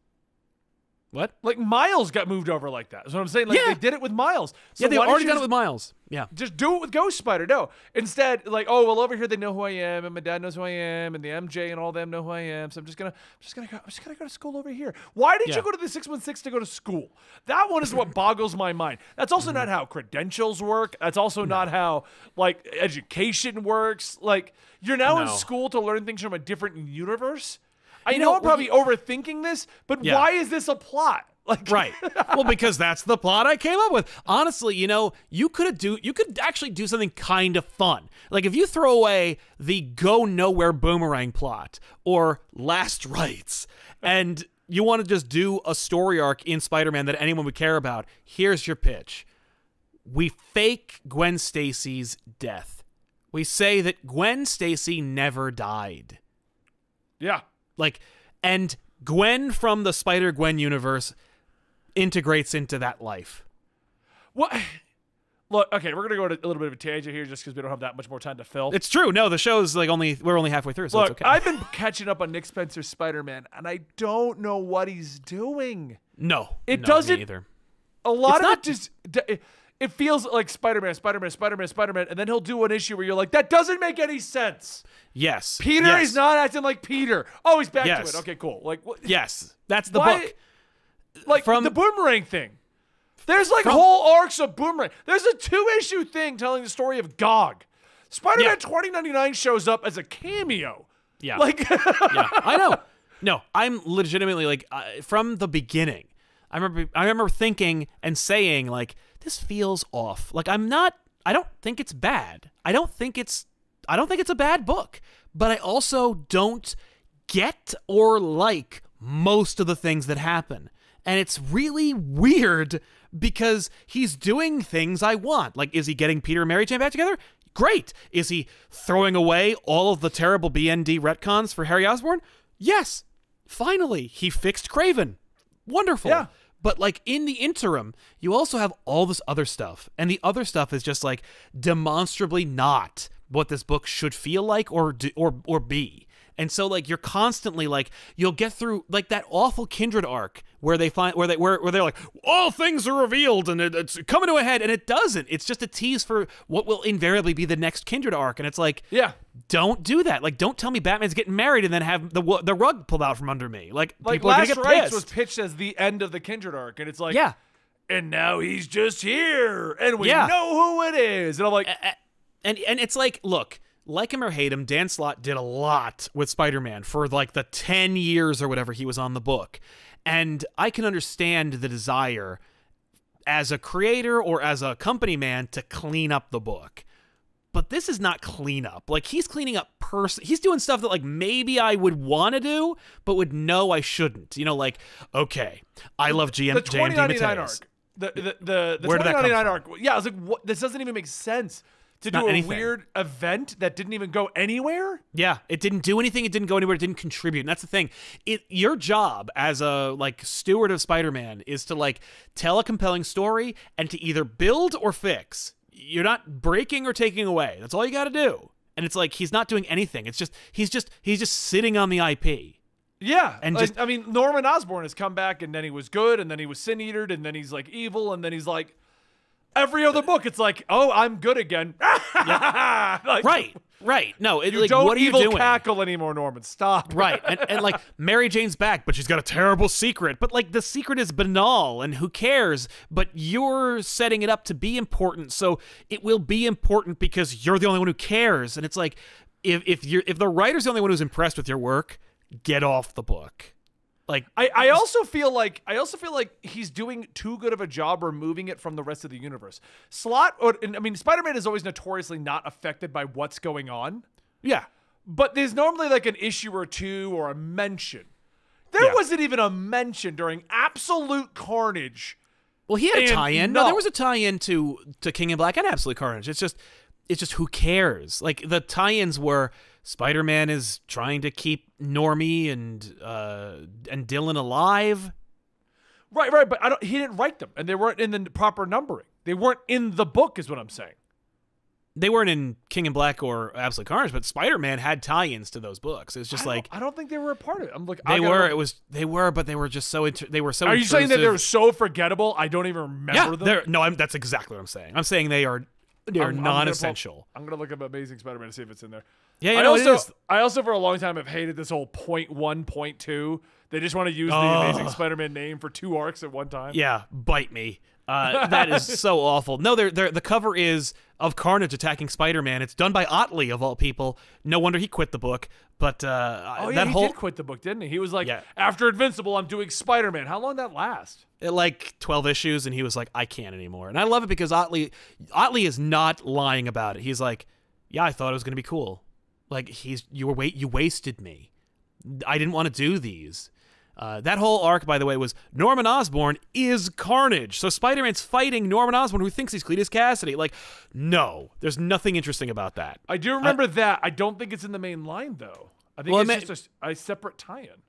What? Like Miles got moved over like that. That's what I'm saying. Like Yeah. they did it with Miles. So yeah, they already done it with Miles. Yeah. just do it with Ghost Spider. No. Instead, like, oh well, over here they know who I am, and my dad knows who I am, and the MJ and all them know who I am. So I'm just gonna, I'm just gonna go, I'm just gonna go to school over here. Why did Yeah. you go to the six one six to go to school? That one is what [laughs] boggles my mind. That's also not how credentials work. That's also not how like education works. Like you're now in school to learn things from a different universe. I You know, know, I'm probably overthinking this, but Yeah. why is this a plot? [laughs] Like Right. well, because that's the plot I came up with. Honestly, you know, you could do you could actually do something kind of fun. Like if you throw away the go nowhere boomerang plot or last rites and you want to just do a story arc in Spider-Man that anyone would care about, here's your pitch. We fake Gwen Stacy's death. We say that Gwen Stacy never died. yeah. Like, and Gwen from the Spider Gwen universe integrates into that life. What? [sighs] Look, okay, we're gonna go to a little bit of a tangent here, just because we don't have that much more time to fill. It's true. No, the show's like only we're only halfway through, so Look, it's okay. I've been catching up on Nick Spencer's Spider-Man, and I don't know what he's doing. no, It no, doesn't- either. A lot It's of not- it just it feels like Spider-Man, Spider-Man, Spider-Man, Spider-Man, and then he'll do an issue where you're like, that doesn't make any sense. Yes, Peter yes. is not acting like Peter. Oh, he's back Yes. to it. Okay, cool. Like, what, Yes, that's the Why- book. like From- the boomerang thing. There's like From- whole arcs of boomerang. There's a two-issue thing telling the story of Gog. Spider-Man Yeah. 2099 shows up as a cameo. Yeah, Like, [laughs] yeah, I know. No, I'm legitimately like uh, from the beginning. I remember I remember thinking and saying like this feels off. Like I'm not I don't think it's bad. I don't think it's I don't think it's a bad book, but I also don't get or like most of the things that happen. And it's really weird because he's doing things I want. Like, is he getting Peter and Mary Jane back together? Great. Is he throwing away all of the terrible BND retcons for Harry Osborn? Yes. Finally, he fixed Kraven. Wonderful. Yeah. But like in the interim, you also have all this other stuff. And the other stuff is just like demonstrably not what this book should feel like or do, or or be. And so like you're constantly like you'll get through like that awful kindred arc where they find where they where, where they're like all things are revealed and it, it's coming to a head and it doesn't. It's just a tease for what will invariably be the next kindred arc and it's like Yeah. don't do that. Like don't tell me Batman's getting married and then have the the rug pulled out from under me. Like, Like people are Last gonna get Rites pissed. was pitched as the end of the Kindred arc, and it's like, yeah. and now he's just here, and we Yeah. know who it is. And I'm like, and and it's like, look, like him or hate him, Dan Slott did a lot with Spider-Man for like the ten years or whatever he was on the book, and I can understand the desire as a creator or as a company man to clean up the book. But this is not cleanup. Like he's cleaning up person. He's doing stuff that like maybe I would want to do, but would know I shouldn't. You know, like okay, I love GM the JM 2099 arc. The the the, the Where did that come 2099 arc. Yeah, I was like, what? This doesn't even make sense to do a anything. weird event that didn't even go anywhere. Yeah, it didn't do anything. It didn't go anywhere. It didn't contribute. And that's the thing. It your job as a like steward of Spider-Man is to like tell a compelling story and to either build or fix. You're not breaking or taking away. That's all you got to do. And it's like he's not doing anything. It's just he's just he's just sitting on the IP. Yeah, And like, just- I mean, Norman Osborn has come back, and then he was good, and then he was sin eatered, and then he's like evil, and then he's like every other book. It's like, oh, I'm good again. [laughs] Like, Right. Right. No, it, You like don't what are you evil doing? cackle anymore, Norman. Stop. [laughs] right and, and like mary jane's back but she's got a terrible secret but like the secret is banal and who cares but you're setting it up to be important so it will be important because you're the only one who cares and it's like if, if you're if the writer's the only one who's impressed with your work get off the book like I, I also feel like I also feel like he's doing too good of a job removing it from the rest of the universe. Slott, or, and, I mean, Spider-Man is always notoriously not affected by what's going on, yeah but there's normally like an issue or two or a mention. There Yeah. wasn't even a mention during Absolute Carnage. Well, he had a tie-in. No. no. there was a tie-in to to King in Black and Absolute Carnage. It's just it's just who cares? Like the tie-ins were Spider-Man is trying to keep Normie and uh and Dylan alive. Right, right, but I don't. He didn't write them, and they weren't in the proper numbering. They weren't in the book, is what I'm saying. They weren't in King in Black or Absolute Carnage, but Spider-Man had tie-ins to those books. It's just I like I don't think they were a part of it. I'm looking. they were. It was they were, but they were just so inter- they were so. Are you saying that they were so forgettable? I don't even remember Yeah, them. no. I'm, that's exactly what I'm saying. I'm saying they are they are I'm- I'm non-essential. I'm gonna look up Amazing Spider-Man to see if it's in there. Yeah, I know also, it. I also for a long time have hated this whole point one, point two. They just want to use the Amazing Spider-Man name for two arcs at one time. Yeah, bite me. Uh, that is [laughs] so awful. No, they're, they're, the cover is of Carnage attacking Spider-Man. It's done by Ottley of all people. No wonder he quit the book. But uh, Oh yeah, that he whole did quit the book, didn't he? He was like, Yeah. after Invincible, I'm doing Spider-Man. How long did that last? like 12 issues, and he was like, I can't anymore. And I love it because Ottley Ottley is not lying about it. He's like, Yeah, I thought it was gonna be cool. Like he's you were wait you wasted me. I didn't want to do these. Uh, that whole arc, by the way, was Norman Osborn is Carnage. So Spider Man's fighting Norman Osborn, who thinks he's Cletus Kasady. Like, no, there's nothing interesting about that. I do remember that. I don't think it's in the main line though. I think Well, it's it may- just a, a separate tie-in.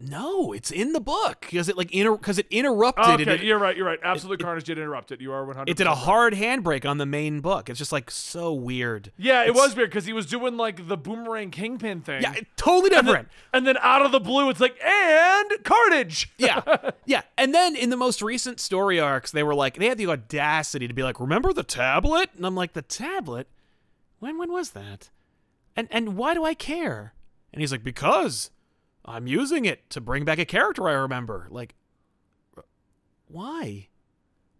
No, it's in the book because it like inter- cause it interrupted. Okay, it, you're right. You're right. Absolute Carnage did interrupt it. You are 100. it did a hard handbrake on the main book. It's just like so weird. Yeah, it It's- was weird because he was doing like the boomerang kingpin thing. Yeah, it- totally and different. then, and then out of the blue, it's like and Carnage. yeah, [laughs] yeah. And then in the most recent story arcs, they were like, they had the audacity to be like, "Remember the tablet?" And I'm like, "The tablet? When? When was that? And and why do I care?" And he's like, "Because I'm using it to bring back a character I remember." Like, why?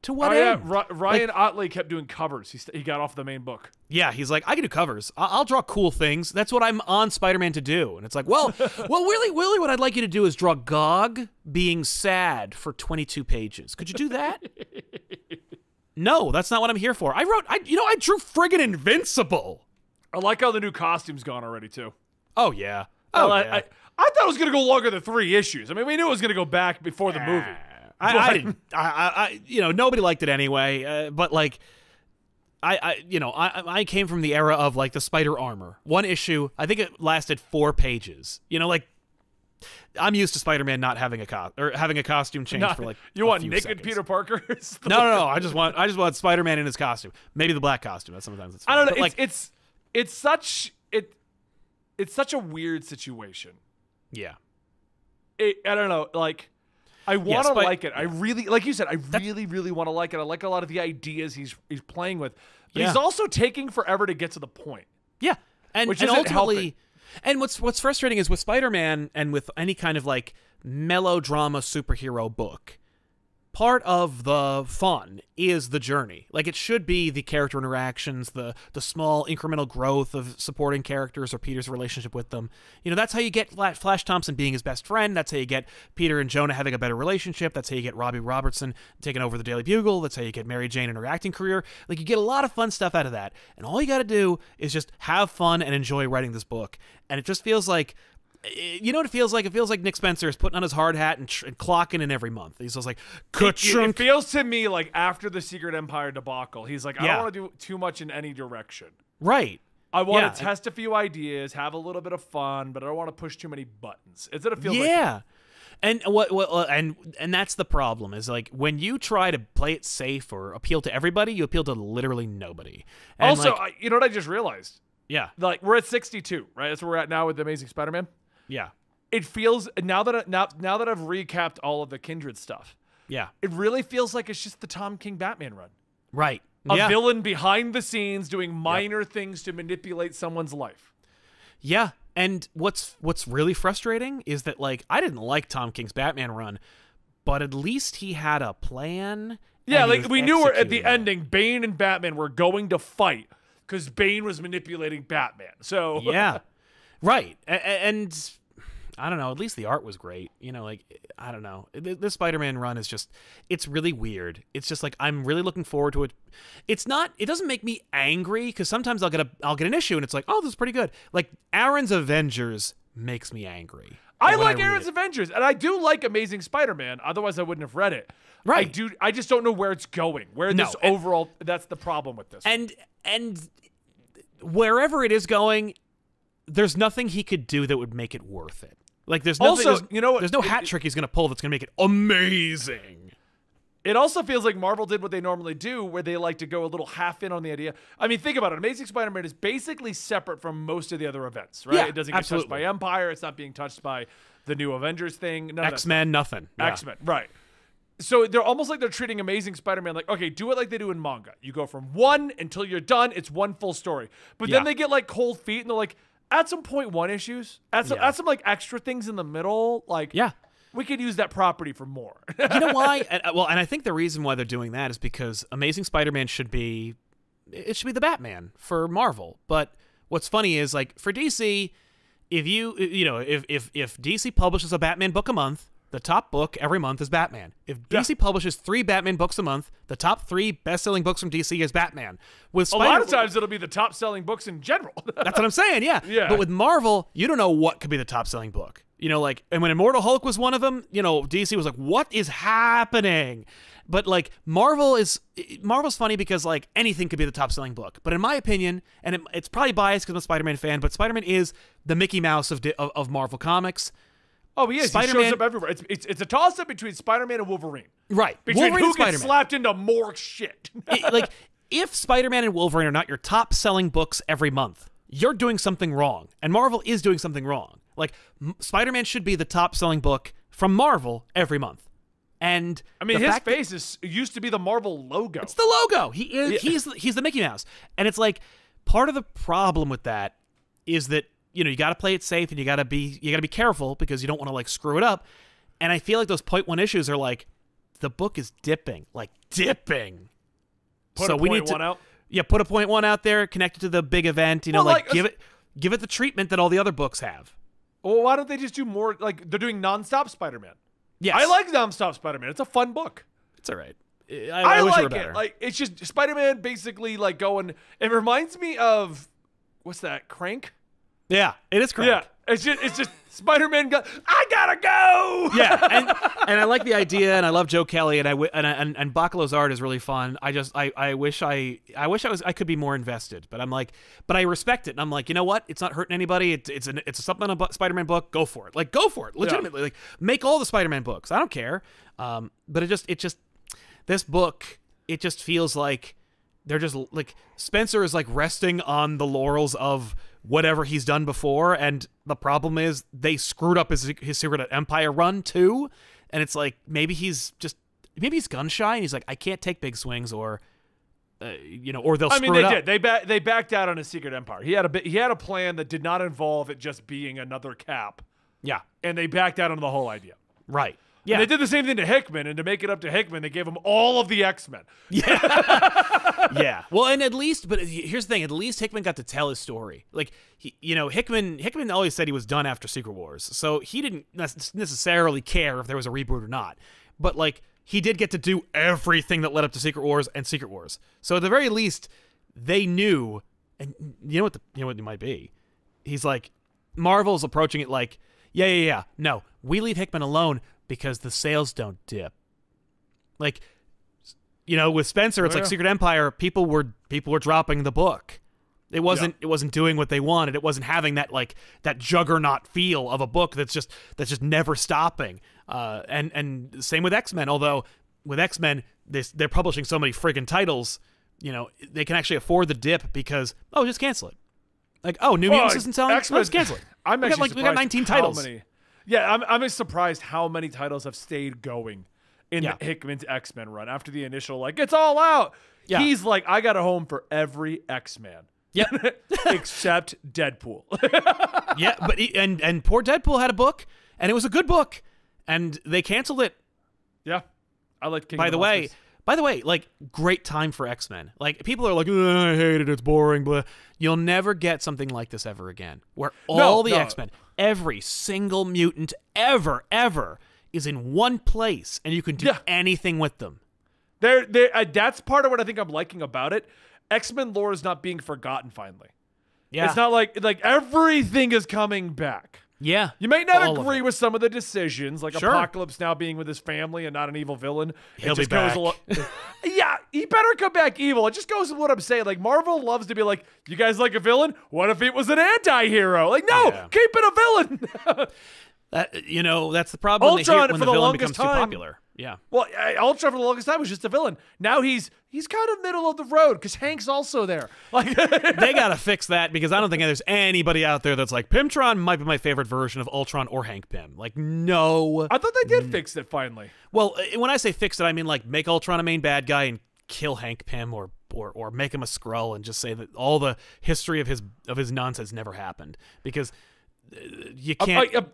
To what oh yeah, end? Ri- Ryan Ottley kept doing covers. He, st- he got off the main book. Yeah, he's like, I can do covers. I- I'll draw cool things. That's what I'm on Spider-Man to do. And it's like, well, [laughs] well, really, really, what I'd like you to do is draw Gog being sad for 22 pages. Could you do that? [laughs] no, that's not what I'm here for. I wrote, I, you know, I drew friggin' Invincible. I like how the new costume's gone already too. Oh yeah. Oh, I, yeah. I, I thought it was going to go longer than three issues. I mean, we knew it was going to go back before the movie. I, I didn't. I, I, I, you know, nobody liked it anyway. Uh, but like, I, I, you know, I, I came from the era of like the spider armor. One issue, I think it lasted four pages. You know, like. I'm used to Spider-Man not having a co- or having a costume change Not- for like you want naked seconds. Peter Parker? [laughs] No, no, no. [laughs] I just want I just want Spider-Man in his costume. Maybe the black costume. That's sometimes it's. I don't know. It's, like, it's it's such it it's such a weird situation. Yeah. It, I don't know. Like, I want to Spi- like it. I really, like you said, I really, really want to like it. I like a lot of the ideas he's he's playing with, but he's also taking forever to get to the point. Yeah, and Which and ultimately, helping. and what's what's frustrating is with Spider-Man and with any kind of like melodrama superhero book. Part of the fun is the journey. Like it should be the character interactions, the the small incremental growth of supporting characters or Peter's relationship with them. You know, that's how you get Flash Thompson being his best friend. That's how you get Peter and Jonah having a better relationship. That's how you get Robbie Robertson taking over the Daily Bugle. That's how you get Mary Jane in her acting career. Like you get a lot of fun stuff out of that. And all you got to do is just have fun and enjoy writing this book. And it just feels like you know what it feels like? It feels like Nick Spencer is putting on his hard hat and, tr- and clocking in every month. He's just like, It, it feels to me like after the Secret Empire debacle, he's like, I Yeah. don't want to do too much in any direction. right. I want Yeah. to test a few ideas, have a little bit of fun, but I don't want to push too many buttons. It's it feels like yeah. and what, what and and that's the problem is like when you try to play it safe or appeal to everybody, you appeal to literally nobody. And Also, like, I, you know what I just realized? yeah, Like we're at 62, right? That's where we're at now with the Amazing Spider-Man. Yeah, It feels now that I, now now that I've recapped all of the Kindred stuff, yeah, it really feels like it's just the Tom King Batman run. right. A yeah. villain behind the scenes doing minor things to manipulate someone's life. Yeah, and what's what's really frustrating is that like I didn't like Tom King's Batman run, but at least he had a plan. Yeah, like we knew at the it. ending, Bane and Batman were going to fight because Bane was manipulating Batman. So Yeah, [laughs] right. And I don't know. At least the art was great. You know, like I don't know. Th- This Spider-Man run is just it's really weird. It's just like I'm really looking forward to it. It's not. It doesn't make me angry because sometimes I'll get a I'll get an issue and it's like oh this is pretty good. Like Aaron's Avengers makes me angry. I like read Aaron's it. Avengers, and I do like Amazing Spider-Man. Otherwise, I wouldn't have read it. Right. I do. I just don't know where it's going. Where No, this and- overall. That's the problem with this. and and wherever it is going, there's nothing he could do that would make it worth it. Like there's nothing, Also, you know what? There's no hat it- trick he's gonna pull that's gonna make it amazing. It also feels like Marvel did what they normally do, where they like to go a little half in on the idea. I mean, think about it. Amazing Spider-Man is basically separate from most of the other events, right? Yeah, it doesn't get absolutely. touched by Empire. It's not being touched by the new Avengers thing. None X Men, nothing. Yeah. X Men, right. So they're almost like they're treating Amazing Spider-Man like, okay, do it like they do in manga. You go from one until you're done. It's one full story. But Yeah. then they get like cold feet and they're like, add some point one issues. Add some, Yeah. add some like extra things in the middle. Like, Yeah. we could use that property for more. [laughs] You know why? and, uh, well, and I think the reason why they're doing that is because Amazing Spider-Man should be it should be the Batman for Marvel. But what's funny is like for DC, if you you know if if if DC publishes a Batman book a month, the top book every month is Batman. If DC publishes three Batman books a month, the top three best-selling books from DC is Batman. With a lot of times it'll be the top selling books in general. [laughs] That's what I'm saying. Yeah. Yeah. But with Marvel, you don't know what could be the top selling book. You know, like, and when Immortal Hulk was one of them, you know, DC was like, what is happening? But like, Marvel is, Marvel's funny because like anything could be the top selling book. But in my opinion, and it, it's probably biased because I'm a Spider Man fan, but Spider Man is the Mickey Mouse of, of, of Marvel Comics. Oh, he is. he Spider-Man- shows up everywhere. It's, it's, it's a toss up between Spider-Man and Wolverine. Right. Between Wolverine who gets Spider Man. slapped into more shit. [laughs] it- like if Spider-Man and Wolverine are not your top selling books every month, you're doing something wrong. And Marvel is doing something wrong. Like M- Spider-Man should be the top selling book from Marvel every month. And I mean, his face is used to be the Marvel logo. it's the logo. He is he's he's the Mickey Mouse. And it's like part of the problem with that is that you know, you got to play it safe and you got to be you got to be careful because you don't want to like screw it up. And I feel like those point one issues are like the book is dipping, like dipping. Put so a we point need to one out. yeah, put a point one out there, connect it to the big event. You know, Well, like, like, give it give it the treatment that all the other books have. Well, why don't they just do more? Like they're doing nonstop Spider-Man. Yes, I like nonstop Spider-Man. It's a fun book. it's all right. I, I, I wish it were like it. Like it's just Spider-Man basically like going. It reminds me of what's that? Crank. Yeah, it is correct. Yeah, It's just it's just Spider-Man. Go, I gotta go. [laughs] yeah, and, [laughs] and I like the idea, and I love Joe Kelly, and I and and, and Bachalo's art is really fun. I just I, I wish I I wish I was I could be more invested, but I'm like, but I respect it, and I'm like, you know what? It's not hurting anybody. It, it's an it's a bu- Spider-Man book. Go for it. Like go for it. Legitimately, like make all the Spider-Man books. I don't care. Um, but it just it just this book it just feels like they're just like Spencer is like resting on the laurels of whatever he's done before and the problem is they screwed up his his Secret Empire run too and it's like maybe he's just maybe he's gun shy and he's like I can't take big swings or uh, you know or they'll I mean, they did. They ba- they backed out on his Secret Empire. He had a bit. He had a plan that did not involve it just being another Cap, Yeah. and they backed out on the whole idea. Right. And Yeah. they did the same thing to Hickman, and to make it up to Hickman, they gave him all of the X Men. yeah. [laughs] yeah. Well, and at least, but here's the thing: at least Hickman got to tell his story. Like, he, you know, Hickman Hickman always said he was done after Secret Wars, so he didn't necessarily care if there was a reboot or not. But like, he did get to do everything that led up to Secret Wars and Secret Wars. So at the very least, they knew. And you know what? The, you know what it might be. He's like, Marvel's approaching it like, yeah, yeah, yeah. No, we leave Hickman alone because the sales don't dip. Like, you know, with Spencer, it's Oh, like yeah. Secret Empire. People were people were dropping the book. It wasn't it wasn't doing what they wanted. It wasn't having that like that juggernaut feel of a book that's just that's just never stopping. Uh, and and same with X Men. Although with X Men, this they're publishing so many friggin' titles. You know, they can actually afford the dip because oh, just cancel it. Like oh, New Mutants isn't selling. X-Men- Let's cancel it. I'm we actually got like we got surprised 19 how titles. Many, yeah, I'm I'm surprised how many titles have stayed going in Yeah. the Hickman's X Men run after the initial like it's all out. Yeah. He's like, I got a home for every X Man. Yep. [laughs] except Deadpool. [laughs] yeah, but he, and and poor Deadpool had a book, and it was a good book, and they canceled it. yeah, I like. King By of the way, by the way, like great time for X Men. Like people are like, I hate it, it's boring. Blah. You'll never get something like this ever again, where all the no. X Men, every single mutant ever, ever, is in one place, and you can do Yeah. anything with them. There, there. Uh, that's part of what I think I'm liking about it. X Men lore is not being forgotten. Finally, Yeah, it's not like like everything is coming back. Yeah. You may not agree with some of the decisions, like Sure. Apocalypse now being with his family and not an evil villain. He'll be back. lo- [laughs] yeah, he better come back evil. It just goes with what I'm saying. Like Marvel loves to be like, "You guys like a villain? What if it was an anti-hero?" Like, no, Yeah. keep it a villain. [laughs] That, you know, that's the problem when, they Ultron, when for the the villain becomes too popular. Yeah. well, Ultron for the longest time was just a villain. Now he's he's kind of middle of the road because Hank's also there. Like, [laughs] they gotta fix that because I don't think there's anybody out there that's like Pimtron might be my favorite version of Ultron or Hank Pym. Like, no. I thought they Mm. did fix it finally. Well, uh, when I say fix it, I mean like make Ultron a main bad guy and kill Hank Pym or or or make him a Skrull and just say that all the history of his of his nonsense never happened because uh, you can't. I, I,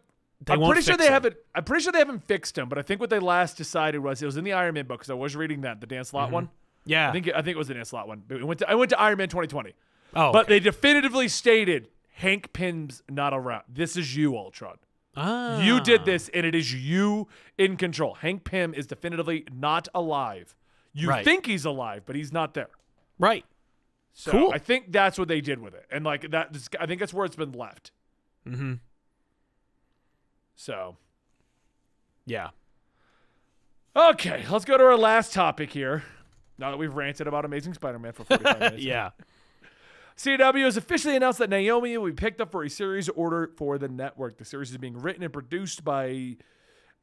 they I'm pretty sure they him. haven't. I'm pretty sure they haven't fixed him. But I think what they last decided was it was in the Iron Man book because I was reading that the Dan Slott one. yeah. I think it, I think it was the Dan Slott one. But it went to, I went to Iron Man 2020. oh, But okay. they definitively stated Hank Pym's not around. This is you, Ultron. ah. You did this, and it is you in control. Hank Pym is definitively not alive. You Right. think he's alive, but he's not there. right. So Cool. I think that's what they did with it, and like that. I think that's where it's been left. Mm-hmm. So Yeah. okay, let's go to our last topic here. Now that we've ranted about Amazing Spider-Man for 45 [laughs] minutes. Yeah. CW has officially announced that Naomi will be picked up for a series order for the network. The series is being written and produced by.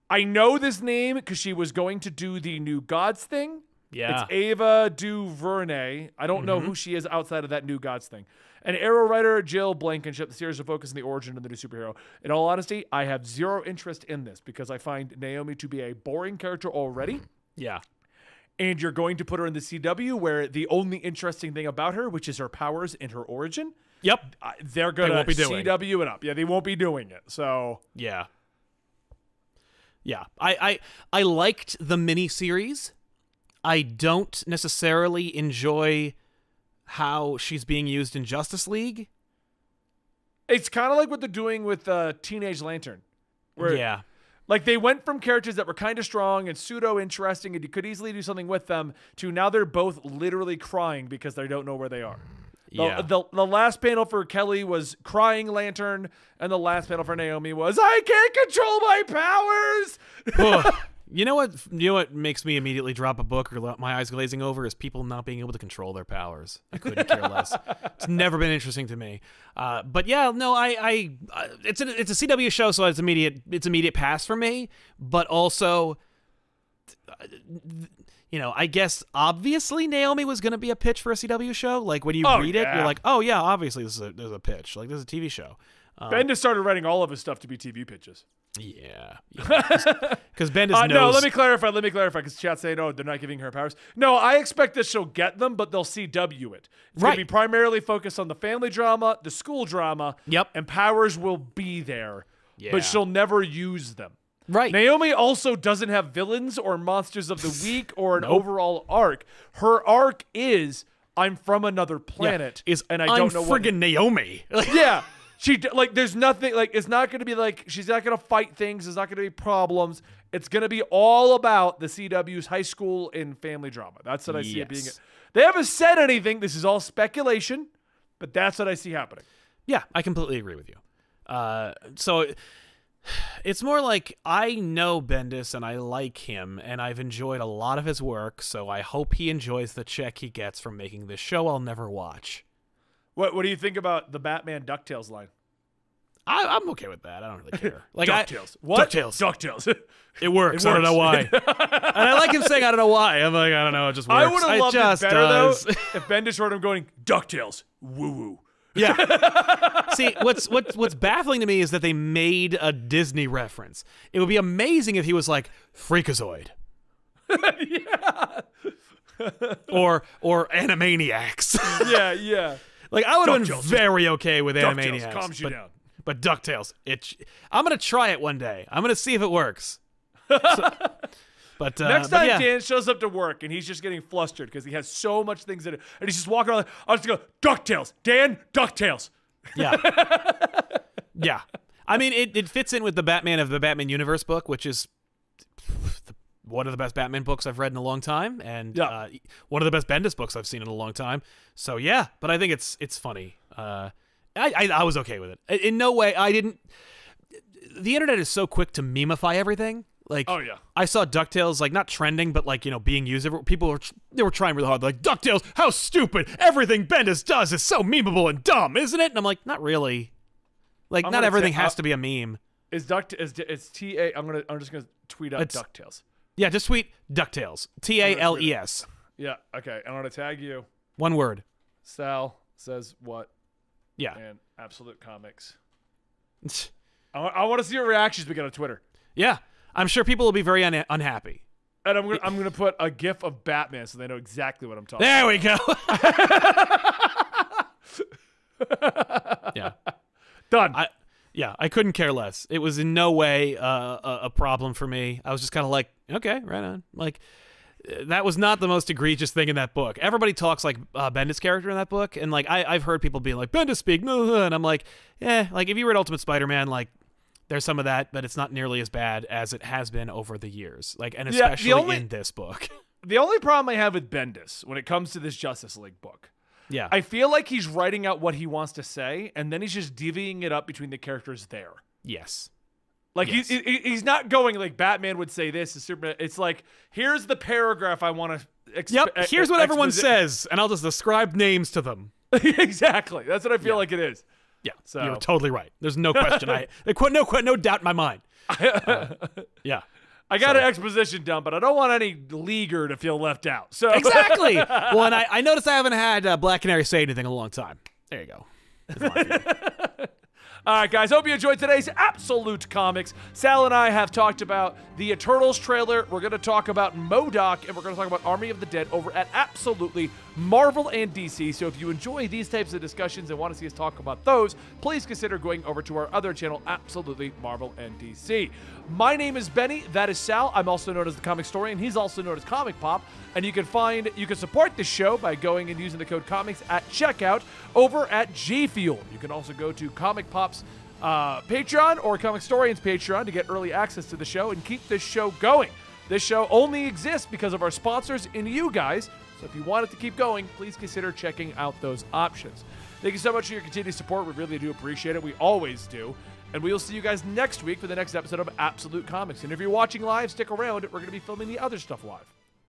I know this name because she was going to do the New Gods thing. Yeah. It's Ava DuVernay. I don't know mm-hmm. who she is outside of that New Gods thing. And Arrow writer Jill Blankenship. The series will focus on the origin of the new superhero. In all honesty, I have zero interest in this because I find Naomi to be a boring character already yeah. and you're going to put her in the CW where the only interesting thing about her, which is her powers and her origin, Yep. uh, they're going to won't be doing. CW it up. Yeah, they won't be doing it. So Yeah. Yeah. I I I liked the miniseries. I don't necessarily enjoy how she's being used in Justice League. it's kind of like what they're doing with uh, Teenage Lantern. Where, yeah. Like they went from characters that were kind of strong and pseudo interesting and you could easily do something with them to now they're both literally crying because they don't know where they are. The, Yeah. the, the last panel for Keli was crying lantern, and the last panel for Naomi was I can't control my powers. [laughs] You know what? You know what makes me immediately drop a book or let my eyes glazing over is people not being able to control their powers. I couldn't care less. [laughs] It's never been interesting to me. Uh, but yeah, no, I, I, uh, it's a, it's a CW show, so it's immediate, it's immediate pass for me. But also, you know, I guess obviously Naomi was going to be a pitch for a CW show. Like when you Oh, read it, you're like, oh yeah, obviously this is a, there's a pitch. Like this is a TV show. Um, Bendis started writing all of his stuff to be TV pitches. yeah, [laughs] because Bendis Uh, knows. no, let me clarify. Let me clarify because chat saying, "Oh, they're not giving her powers." No, I expect that she'll get them, but they'll CW it. It's gonna be primarily focused on the family drama, the school drama. Yep. And powers will be there, Yeah. but she'll never use them. right. Naomi also doesn't have villains or monsters of the [laughs] week or an overall arc. Her arc is I'm from another planet, is and I I'm don't know what. friggin' Naomi. [laughs] yeah. She like there's nothing like it's not going to be like she's not going to fight things, there's not going to be problems. It's going to be all about the CW's high school and family drama. That's what I see it being. Yes. They haven't said anything. This is all speculation, but that's what I see happening. Yeah, I completely agree with you. Uh, so it's more like I know Bendis and I like him, and I've enjoyed a lot of his work. So I hope he enjoys the check he gets from making this show I'll never watch. What what do you think about the Batman DuckTales line? I, I'm okay with that. I don't really care. [laughs] Like I- DuckTales. what? DuckTales. DuckTales. [laughs] it works. It I don't know why. [laughs] and I like him saying I don't know why. I'm like I don't know. It just works. I would have loved just it better does. though if Bendis wrote him going DuckTales. Woo woo. Yeah. See, what's what's what's baffling to me is that they made a Disney reference. It would be amazing if he was like Freakazoid. yeah. or or Animaniacs. Yeah, yeah. Like I would have been DuckTales. very okay with DuckTales Animaniacs. calms you but, down. But DuckTales, it I'm gonna try it one day. I'm gonna see if it works. So- [laughs] but uh, Next but time yeah. Dan shows up to work and he's just getting flustered because he has so much things in it, and he's just walking around, like, I'll just go, Ducktales, Dan, Ducktales. Yeah. [laughs] yeah. I mean, it, it fits in with the Batman of the Batman Universe book, which is one of the best Batman books I've read in a long time, and Yeah. uh, one of the best Bendis books I've seen in a long time. So yeah, but I think it's it's funny. Uh, I, I I was okay with it. In- no way, I didn't. The internet is so quick to memify everything. Like, Oh, yeah. I saw Ducktales like not trending, but like you know being used. People were they were trying really hard. Like Ducktales, how stupid! Everything Bendis does is so memeable and dumb, isn't it? And I'm like, not really. Like, I'm not everything has uh, to be a meme. Is Duct is it's T A? I'm gonna I'm just gonna tweet out It's- Ducktales. Yeah, just tweet Ducktales. T A L E S. Yeah. Okay. I'm gonna tag you. One word. Sal says what? Yeah. And Absolute Comics. [laughs] I, want to see your reactions we get on Twitter. Yeah. I'm sure people will be very un- unhappy. And I'm gonna I'm gonna put a GIF of Batman so they know exactly what I'm talking. There we go. [laughs] yeah. Done. I yeah, I couldn't care less. It was in no way uh, a, a problem for me. I was just kind of like, okay, right on. Like uh, that was not the most egregious thing in that book. Everybody talks like uh, Bendis' character in that book, and like I, I've heard people being like Bendis speak, [laughs] and I'm like, eh. Like if you read Ultimate Spider-Man, like there's some of that, but it's not nearly as bad as it has been over the years. Like and Yeah, especially only- in this book. [laughs] the only problem I have with Bendis when it comes to this Justice League book yeah. I feel like he's writing out what he wants to say, and then he's just divvying it up between the characters there. yes. Like Yes. he's he- he's not going like Batman would say this is Superman. It's like here's the paragraph I want to. Exp- Yep. e- Here's what everyone says, and I'll just ascribe names to them. [laughs] exactly. That's what I feel like it is. Yeah, So- you're totally right. There's no question. I [laughs] no no doubt in my mind. [laughs] Uh, yeah, I got an exposition done, but I don't want any leaguer to feel left out. So exactly. [laughs] well, and I, I noticed I haven't had uh, Black Canary say anything in a long time. There you go. That's my [laughs] feeling. All right, guys. Hope you enjoyed today's Absolute Comics. Sal and I have talked about the Eternals trailer. We're going to talk about MODOK, and we're going to talk about Army of the Dead over at Absolutely Marvel and DC. So if you enjoy these types of discussions and want to see us talk about those, please consider going over to our other channel, Absolutely Marvel and DC. My name is Benny. That is Sal. I'm also known as the Comic Story, and he's also known as Comic Pop. And you can find you can support this show by going and using the code comics at checkout over at G Fuel. You can also go to Comic Pop's uh, Patreon or Comic Storian's Patreon to get early access to the show and keep this show going. This show only exists because of our sponsors and you guys. If you want it to keep going, please consider checking out those options. Thank you so much for your continued support. We really do appreciate it. We always do. And we will see you guys next week for the next episode of Absolute Comics. And if you're watching live, stick around. We're going to be filming the other stuff live.